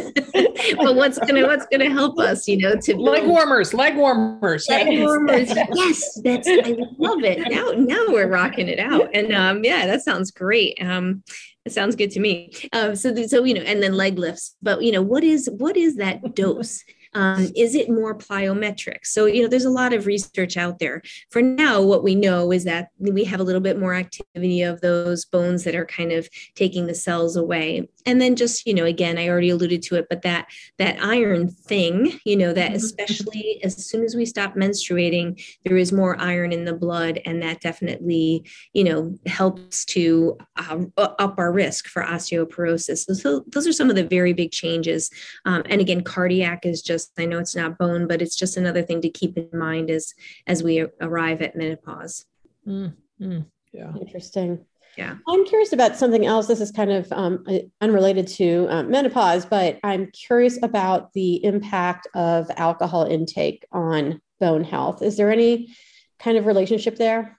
[LAUGHS] [LAUGHS] but what's gonna what's gonna help us, you know, to leg warmers, leg warmers. Leg warmers. [LAUGHS] yes, that's I love it. Now now we're rocking it out. And um yeah, that sounds great. Um it sounds good to me. Um, so, so you know, and then leg lifts. But you know, what is what is that dose? Um, is it more plyometric? So, you know, there's a lot of research out there. For now, what we know is that we have a little bit more activity of those bones that are kind of taking the cells away. And then just, you know, again, I already alluded to it, but that that iron thing, you know, that mm-hmm. especially as soon as we stop menstruating, there is more iron in the blood, and that definitely, you know, helps to uh, up our risk for osteoporosis. So, so, those are some of the very big changes. Um, and again, cardiac is just just i know it's not bone but it's just another thing to keep in mind as as we arrive at menopause mm, mm. yeah interesting yeah. I'm curious about something else. This is kind of um, unrelated to um, menopause but i'm curious about the impact of alcohol intake on bone health. Is there any kind of relationship there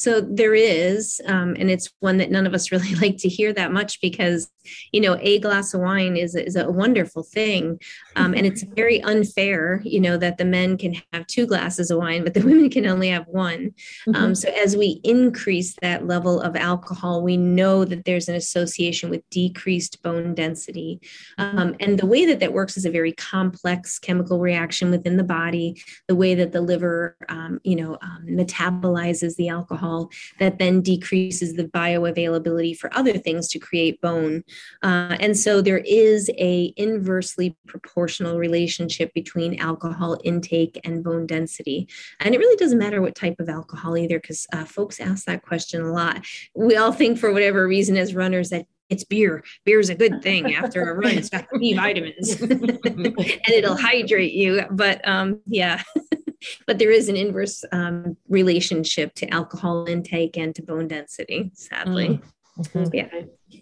so there is, um, and it's one that none of us [LAUGHS] really like to hear that much because, you know, a glass of wine is, is a wonderful thing. Um, and it's very unfair, you know, that the men can have two glasses of wine, but the [LAUGHS] women can only have one. Um, mm-hmm. So as we increase that level of alcohol, we know that there's an association with decreased bone density. Um, and the way that that works is a very complex chemical reaction within the body, the way that the liver, um, you know, metabolizes the alcohol alcohol that then decreases the bioavailability for other things to create bone. Uh, and so there is a inversely proportional relationship between alcohol intake and bone density. And it really doesn't matter what type of alcohol either, because uh, folks ask that question a lot. We all think for whatever reason as runners that it's beer. Beer is a good thing after a run. It's got B [LAUGHS] vitamins [LAUGHS] [LAUGHS] and it'll hydrate you. But um, yeah, but there is an inverse um, relationship to alcohol intake and to bone density, sadly. Mm-hmm. Yeah.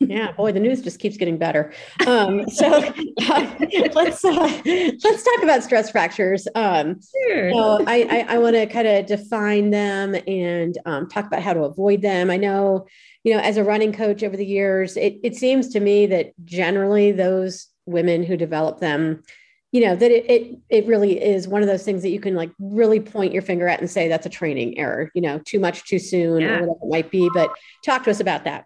yeah, boy, the news just keeps getting better. Um, so [LAUGHS] uh, let's uh, let's talk about stress fractures. Um, sure. So I I, I want to kind of define them and um, talk about how to avoid them. I know, you know, as a running coach over the years, it it seems to me that generally those women who develop them you know that it, it it really is one of those things that you can like really point your finger at and say that's a training error you know too much too soon yeah. or whatever it might be but talk to us about that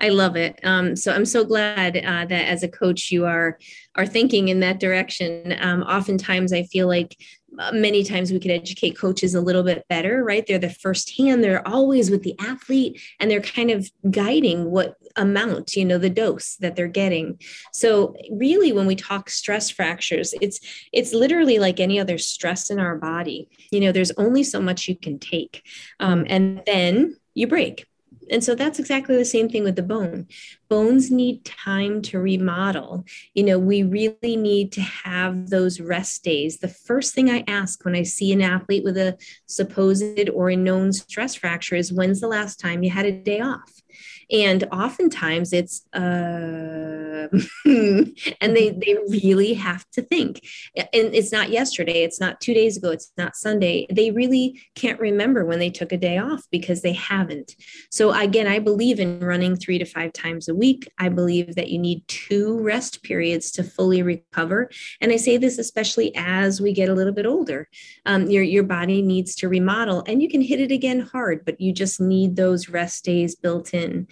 I love it. Um, so I'm so glad uh, that as a coach you are are thinking in that direction. Um, oftentimes, I feel like uh, many times we could educate coaches a little bit better, right? They're the first hand, they're always with the athlete and they're kind of guiding what amount, you know, the dose that they're getting. So really when we talk stress fractures, it's it's literally like any other stress in our body. You know, there's only so much you can take. Um, and then you break and so that's exactly the same thing with the bone. Bones need time to remodel. You know, we really need to have those rest days. The first thing I ask when I see an athlete with a supposed or a known stress fracture is when's the last time you had a day off? And oftentimes it's uh, [LAUGHS] and they they really have to think. And it's not yesterday it's not two days ago it's not sunday. They really can't remember when they took a day off because they haven't. So again i believe in running three to five times a week. I believe that you need two rest periods to fully recover. And i say this especially as we get a little bit older. Um, your your body needs to remodel and you can hit it again hard but you just need those rest days built in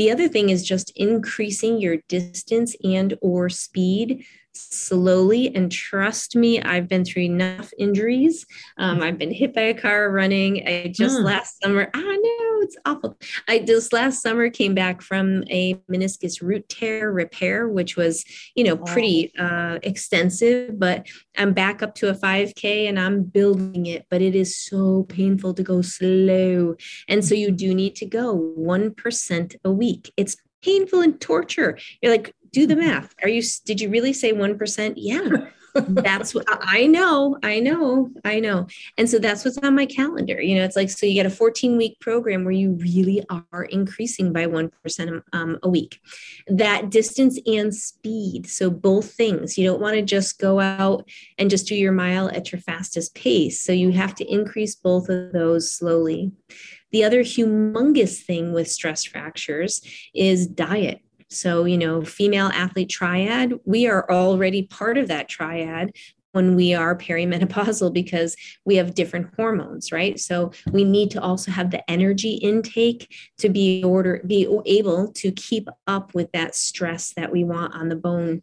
the other thing is just increasing your distance and or speed slowly and trust me i've been through enough injuries. Um, i've been hit by a car running. I just mm. last summer i know it's awful. I just last summer came back from a meniscus root tear repair which was you know pretty uh, extensive but i'm back up to a 5k and i'm building it but it is so painful to go slow. And so you do need to go 1% a week. It's painful and torture. You're like, do the math. Are you, did you really say 1%? Yeah. that's what I know. I know. I know. And so that's what's on my calendar. You know, it's like, so you get a 14 week program where you really are increasing by 1% um, a week. That distance and speed. So both things. You don't want to just go out and just do your mile at your fastest pace. So you have to increase both of those slowly. The other humongous thing with stress fractures is diet So, you know, female athlete triad, we are already part of that triad when we are perimenopausal [LAUGHS] because we have different hormones right? So we need to also have the energy intake to be order be able to keep up with that stress that we want on the bone.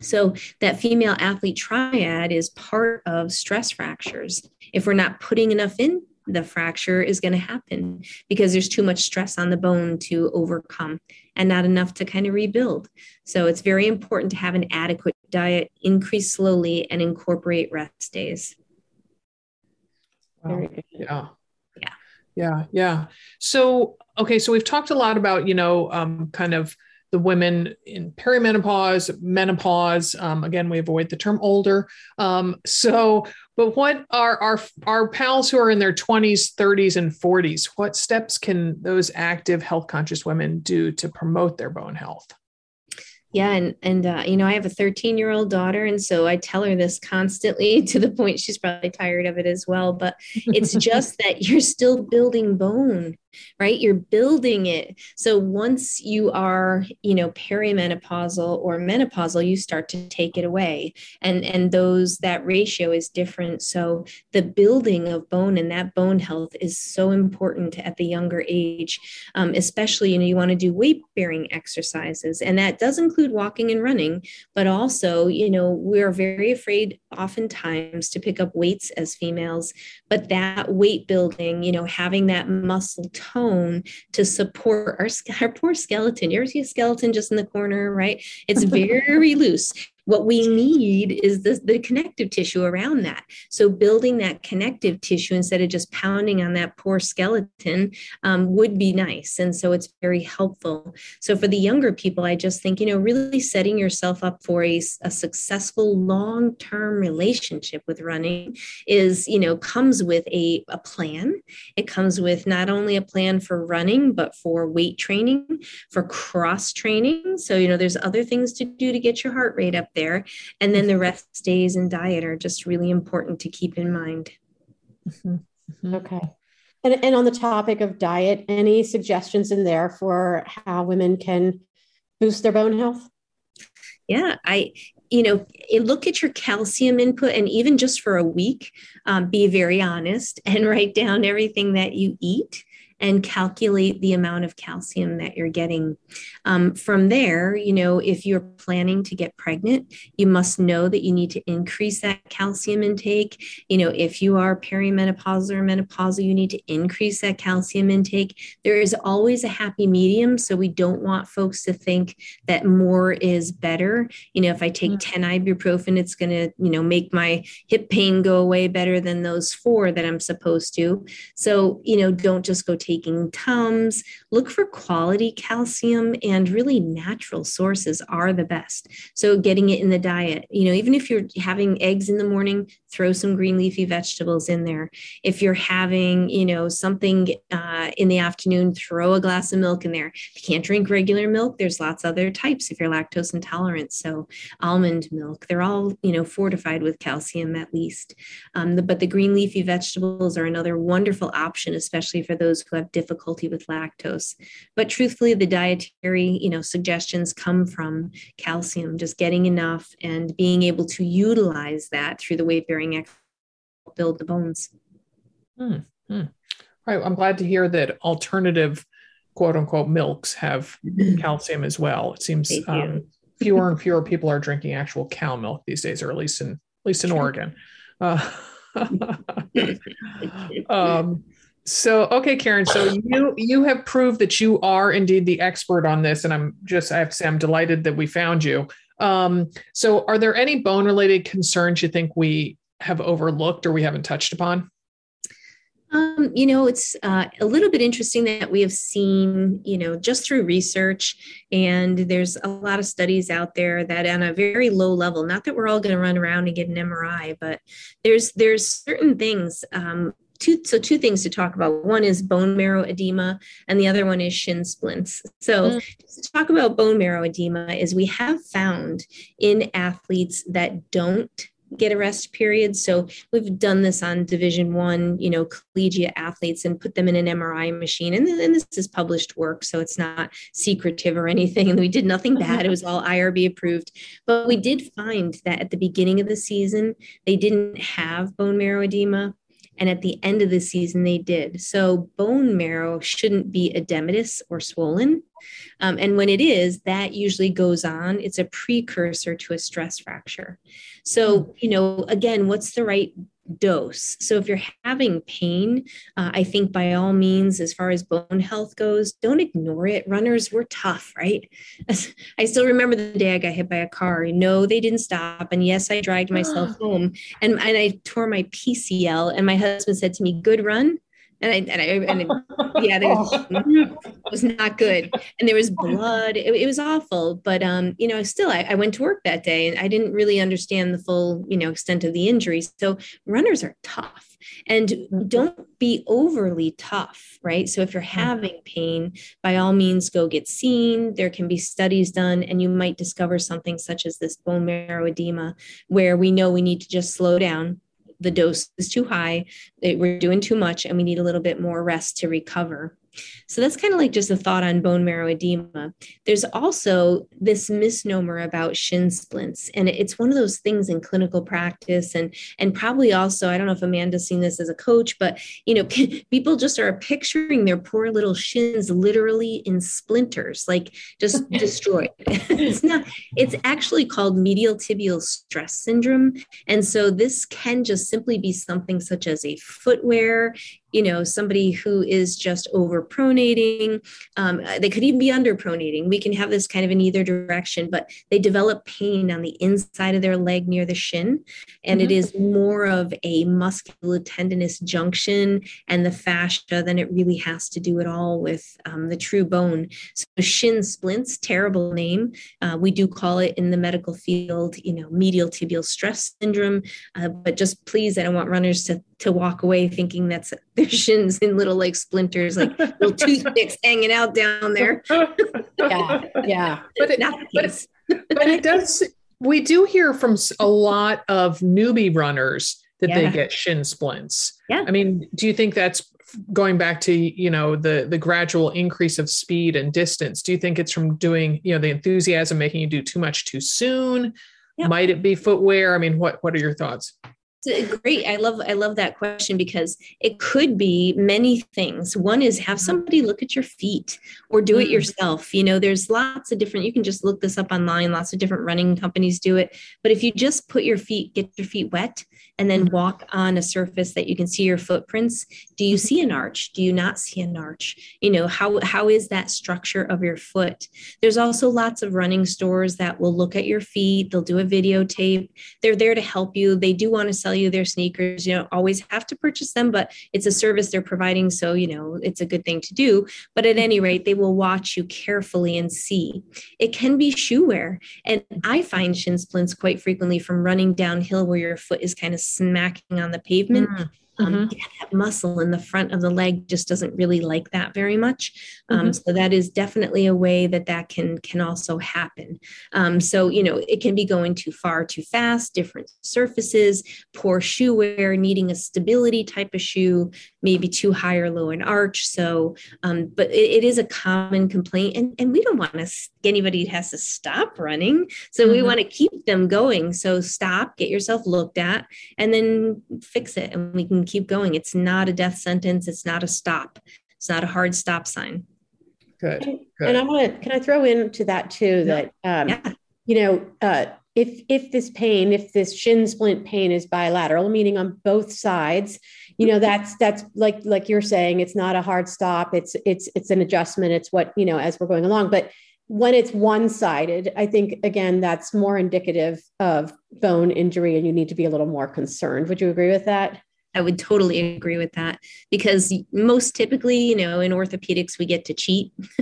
So that female athlete triad is part of stress fractures. If we're not putting enough in the fracture is going to happen because there's too much stress on the bone to overcome and not enough to kind of rebuild. So it's very important to have an adequate diet, increase slowly, and incorporate rest days. Wow. Yeah. Yeah. Yeah. Yeah. So, okay. So we've talked a lot about, you know, um, kind of the women in perimenopause, menopause. Um, again, we avoid the term older. Um, so, but what are our our pals who are in their 20s, 30s, and 40s? What steps can those active, health conscious women do to promote their bone health? yeah and and uh, you know i have a 13 year old daughter and so i tell her this constantly [LAUGHS] to the point she's probably tired of it as well but it's [LAUGHS] just that you're still building bone right? You're building it. So once you are you know perimenopausal or menopausal you start to take it away. And and those that ratio is different. So the building of bone and that bone health is so important at the younger age um, especially you know you want to do weight bearing exercises. And that does include walking and running but also you know we're very afraid oftentimes to pick up weights as females but that weight building you know having that muscle tone to support our, our poor skeleton. You ever see a skeleton just in the corner right? It's [LAUGHS] very loose what we need is the, the connective tissue around that. So, building that connective tissue instead of just pounding on that poor skeleton um, would be nice. And so, it's very helpful. So, for the younger people, I just think, you know, really setting yourself up for a, a successful long term relationship with running is, you know, comes with a, a plan. It comes with not only a plan for running, but for weight training, for cross training. So, you know, there's other things to do to get your heart rate up there. And then the rest days and diet are just really important to keep in mind. Mm-hmm. Mm-hmm. Okay. And, and on the topic of diet, any suggestions in there for how women can boost their bone health? Yeah, I, you know, look at your calcium input and even just for a week, um, be very honest and [LAUGHS] write down everything that you eat and calculate the amount of calcium that you're getting. Um, from there, you know, if you're planning to get pregnant, you must know that you need to increase that calcium intake. You know, if you are perimenopausal or menopausal, you need to increase that calcium intake. There is always a happy medium. So we don't want folks to think that more is better. You know, if I take mm-hmm. 10 ibuprofen, it's going to, you know, make my hip pain go away better than those four that I'm supposed to. So, you know, don't just go taking Tums. Look for quality calcium and really natural sources are the best. So getting it in the diet, you know, even if you're having eggs in the morning, throw some green leafy vegetables in there. If you're having, you know, something uh, in the afternoon, throw a glass of milk in there. If you can't drink regular milk, there's lots of other types if you're lactose intolerant. So almond milk, they're all, you know, fortified with calcium at least. Um, the, but the green leafy vegetables are another wonderful option, especially for those who have difficulty with lactose. But truthfully, the dietary, you know, suggestions come from calcium, just getting enough and being able to utilize that through the weight bearing exercise build the bones. Hmm, hmm. Right. I'm glad to hear that alternative quote unquote milks have [CLEARS THROAT] calcium as well. It seems um, fewer and [LAUGHS] fewer people are drinking actual cow milk these days, or at least in at least in Oregon. Uh, [LAUGHS] [LAUGHS] um, so okay, Karen. So you you have proved that you are indeed the expert on this, and I'm just I have to say I'm delighted that we found you. Um, so are there any bone related concerns you think we have overlooked or we haven't touched upon? Um, you know, it's uh, a little bit interesting that we have seen, you know, just through research, and there's a lot of studies out there that on a very low level, not that we're all going to run around and get an MRI, but there's there's certain things um, two so two things to talk about one is bone marrow edema and the other one is shin splints so mm. to talk about bone marrow edema is we have found in athletes that don't get a rest period. So we've done this on Division One, you know, collegiate athletes and put them in an MRI machine. And, and this is published work, so it's not secretive or anything. And [LAUGHS] we did nothing bad. It was all IRB approved. But we did find that at the beginning of the season, they didn't have bone marrow edema. And at the end of the season, they did. So bone marrow shouldn't be edematous or swollen. Um, and when it is, that usually goes on. It's a precursor to a stress fracture. So, hmm. you know, again, what's the right dose. So if you're having pain, uh, I think by all means, as far as bone health goes, don't ignore it. Runners were tough, right? [LAUGHS] I still remember the day I got hit by a car. No, they didn't stop. And yes, I dragged myself [GASPS] home and, and I tore my PCL. And my husband said to me, good run and I and I and it, [LAUGHS] yeah, there was, [LAUGHS] it was not good, and there was blood. It, it was awful, but um, you know, still, I, I, went to work that day, and I didn't really understand the full, you know, extent of the injury. So runners are tough, and mm-hmm. don't be overly tough, right? So if you're mm-hmm. having pain, by all means, go get seen. There can be studies done, and you might discover something such as this bone marrow edema, where we know we need to just slow down the dose is too high, we're doing too much, and we need a little bit more rest to recover. So that's kind of like just a thought on bone marrow edema. There's also this misnomer about shin splints, and it's one of those things in clinical practice, and and probably also I don't know if Amanda's seen this as a coach, but you know [LAUGHS] people just are picturing their poor little shins literally in splinters, like just [LAUGHS] destroyed. [LAUGHS] it's not. It's actually called medial tibial stress syndrome, and so this can just simply be something such as a footwear you know somebody who is just over pronating um, they could even be under pronating we can have this kind of in either direction but they develop pain on the inside of their leg near the shin and mm-hmm. it is more of a musculotendinous junction and the fascia than it really has to do at all with um, the true bone. So shin splints terrible name. Uh, we do call it in the medical field you know medial tibial stress syndrome. Uh, but just please i don't want runners to to walk away thinking that's [LAUGHS] their shins in little like splinters, like little [LAUGHS] toothpicks hanging out down there. [LAUGHS] yeah, yeah. But it, but, it, but it does. We do hear from a lot of newbie runners that yeah. they get shin splints. Yeah. I mean, do you think that's going back to you know the the gradual increase of speed and distance? Do you think it's from doing you know the enthusiasm making you do too much too soon? Yeah. Might it be footwear? I mean, what what are your thoughts? Great. I love I love that question because it could be many things. One is have somebody look at your feet or do it mm. yourself. You know, there's lots of different you can just look this up online. Lots of different running companies do it. But if you just put your feet get your feet wet and then mm-hmm. walk on a surface that you can see your footprints, do you see an arch? Do you not see an arch? You know, how how is that structure of your foot? There's also lots of running stores that will look at your feet. They'll do a videotape. They're there to help you. They do want to sell you their sneakers. You don't always have to purchase them, but it's a service they're providing. So, you know, it's a good thing to do. But at any rate, they will watch you carefully and see. It can be shoe wear. And I find shin splints quite frequently from running downhill where your foot is kind of smacking on the pavement. Mm. Um, mm-hmm. that muscle in the front of the leg just doesn't really like that very much. Um, mm-hmm. So that is definitely a way that that can can also happen. Um, so you know it can be going too far, too fast, different surfaces, poor shoe wear, needing a stability type of shoe, maybe too high or low an arch. So, um, but it, it is a common complaint, and and we don't want to anybody has to stop running. So mm-hmm. we want to keep them going. So stop, get yourself looked at, and then fix it, and we can keep going. It's not a death sentence. It's not a stop. It's not a hard stop sign. Good. And, Good. and I want to, can I throw into that too, that, um, yeah. you know, uh, if, if this pain, if this shin splint pain is bilateral, meaning on both sides, you know, that's, that's like, like you're saying, it's not a hard stop. It's, it's, it's an adjustment. It's what, you know, as we're going along, but when it's one sided, I think again that's more indicative of bone injury, and you need to be a little more concerned. Would you agree with that? I would totally agree with that because most typically, you know, in orthopedics, we get to cheat [LAUGHS]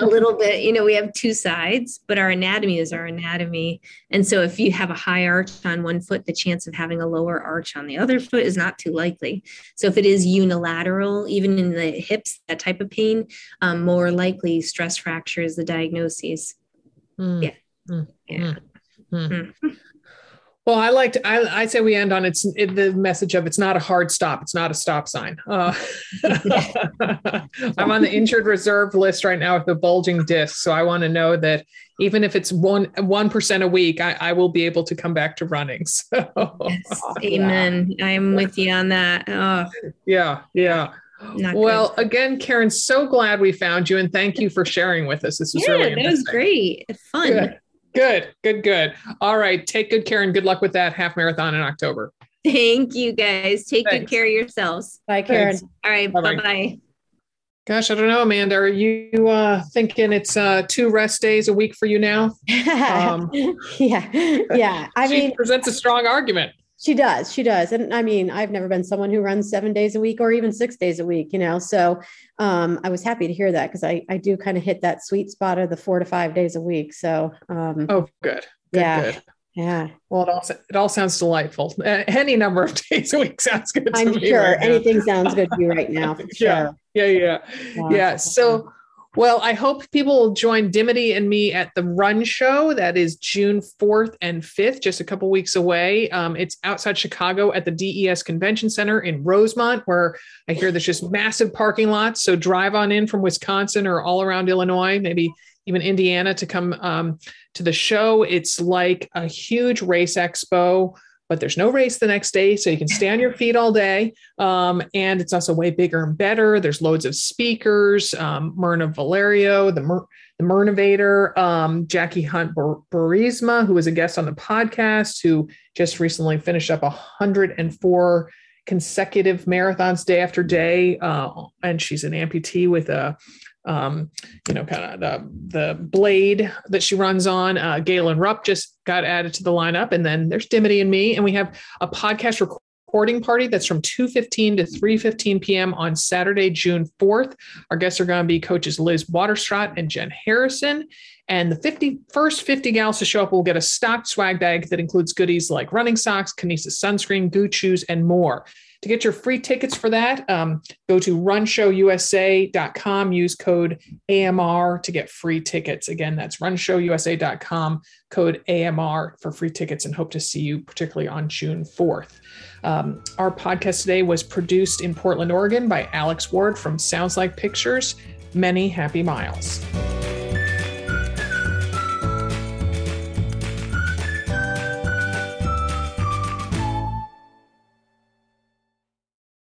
a [LAUGHS] little bit. You know, we have two sides, but our anatomy is our anatomy. And so if you have a high arch on one foot, the chance of having a lower arch on the other foot is not too likely. So if it is unilateral, even in the hips, that type of pain, um, more likely stress fracture is the diagnosis. Mm. Yeah. Mm. Yeah. Mm. Well, I like to, I, I say we end on it's it, the message of it's not a hard stop. It's not a stop sign. Uh, [LAUGHS] I'm on the injured reserve list right now with the bulging disc. So I want to know that even if it's one, 1% a week, I, I will be able to come back to running. [LAUGHS] So yes, amen. Yeah. I'm with you on that. Oh. Yeah. Yeah. Not well, good. again, Karen, so glad we found you and thank you for sharing with us. This was yeah, really that was great. Fun. Good. Good, good, good. All right. Take good care and good luck with that half marathon in October. Thank you guys. Take Thanks. good care of yourselves. Bye, Karen. Thanks. All right. Bye bye. Gosh, I don't know, Amanda. Are you uh, thinking it's uh, two rest days a week for you now? [LAUGHS] Um, yeah, yeah. I mean, she presents a strong argument. She does. She does. And I mean, I've never been someone who runs seven days a week or even six days a week, you know. So um, I was happy to hear that because I, I do kind of hit that sweet spot of the four to five days a week. So um, oh, good. good yeah. Good. Yeah. Well, it all it all sounds delightful. Uh, any number of [LAUGHS] days a week sounds good. I'm sure right anything sounds good to you right now. [LAUGHS] Sure. Yeah. Yeah. Yeah. Yeah. yeah. So well, I hope people will join Dimity and me at the Run Show. That is June 4th and 5th, just a couple weeks away. Um, it's outside Chicago at the DES Convention Center in Rosemont, where I hear there's just massive parking lots. So drive on in from Wisconsin or all around Illinois, maybe even Indiana to come um, to the show. It's like a huge race expo but there's no race the next day. So you can stay on your feet all day. Um, and it's also way bigger and better. There's loads of speakers, um, Mirna Valerio, the, Mer- the Mirnavator, um, Jacky Hunt-Broersma, who was a guest on the podcast, who just recently finished up 104 consecutive marathons day after day. Uh, and she's an amputee with a um, you know, kind of the the blade that she runs on. Uh, Galen Rupp just got added to the lineup, and then there's Dimity and me, and we have a podcast recording party that's from 2.15 to 3.15 p.m. on Saturday, June 4th. Our guests are going to be coaches Liz Waterstraat and Jen Harrison. And the 50 first 50 gals to show up will get a stocked swag bag that includes goodies like running socks, Kinesys sunscreen, Goot shoes, and more. To get your free tickets for that, um, go to runshowusa.com, use code AMR to get free tickets. Again, that's runshowusa.com, code AMR for free tickets, and hope to see you particularly on June 4th. Um, our podcast today was produced in Portland, Oregon by Alex Ward from Sounds Like Pictures. Many happy miles.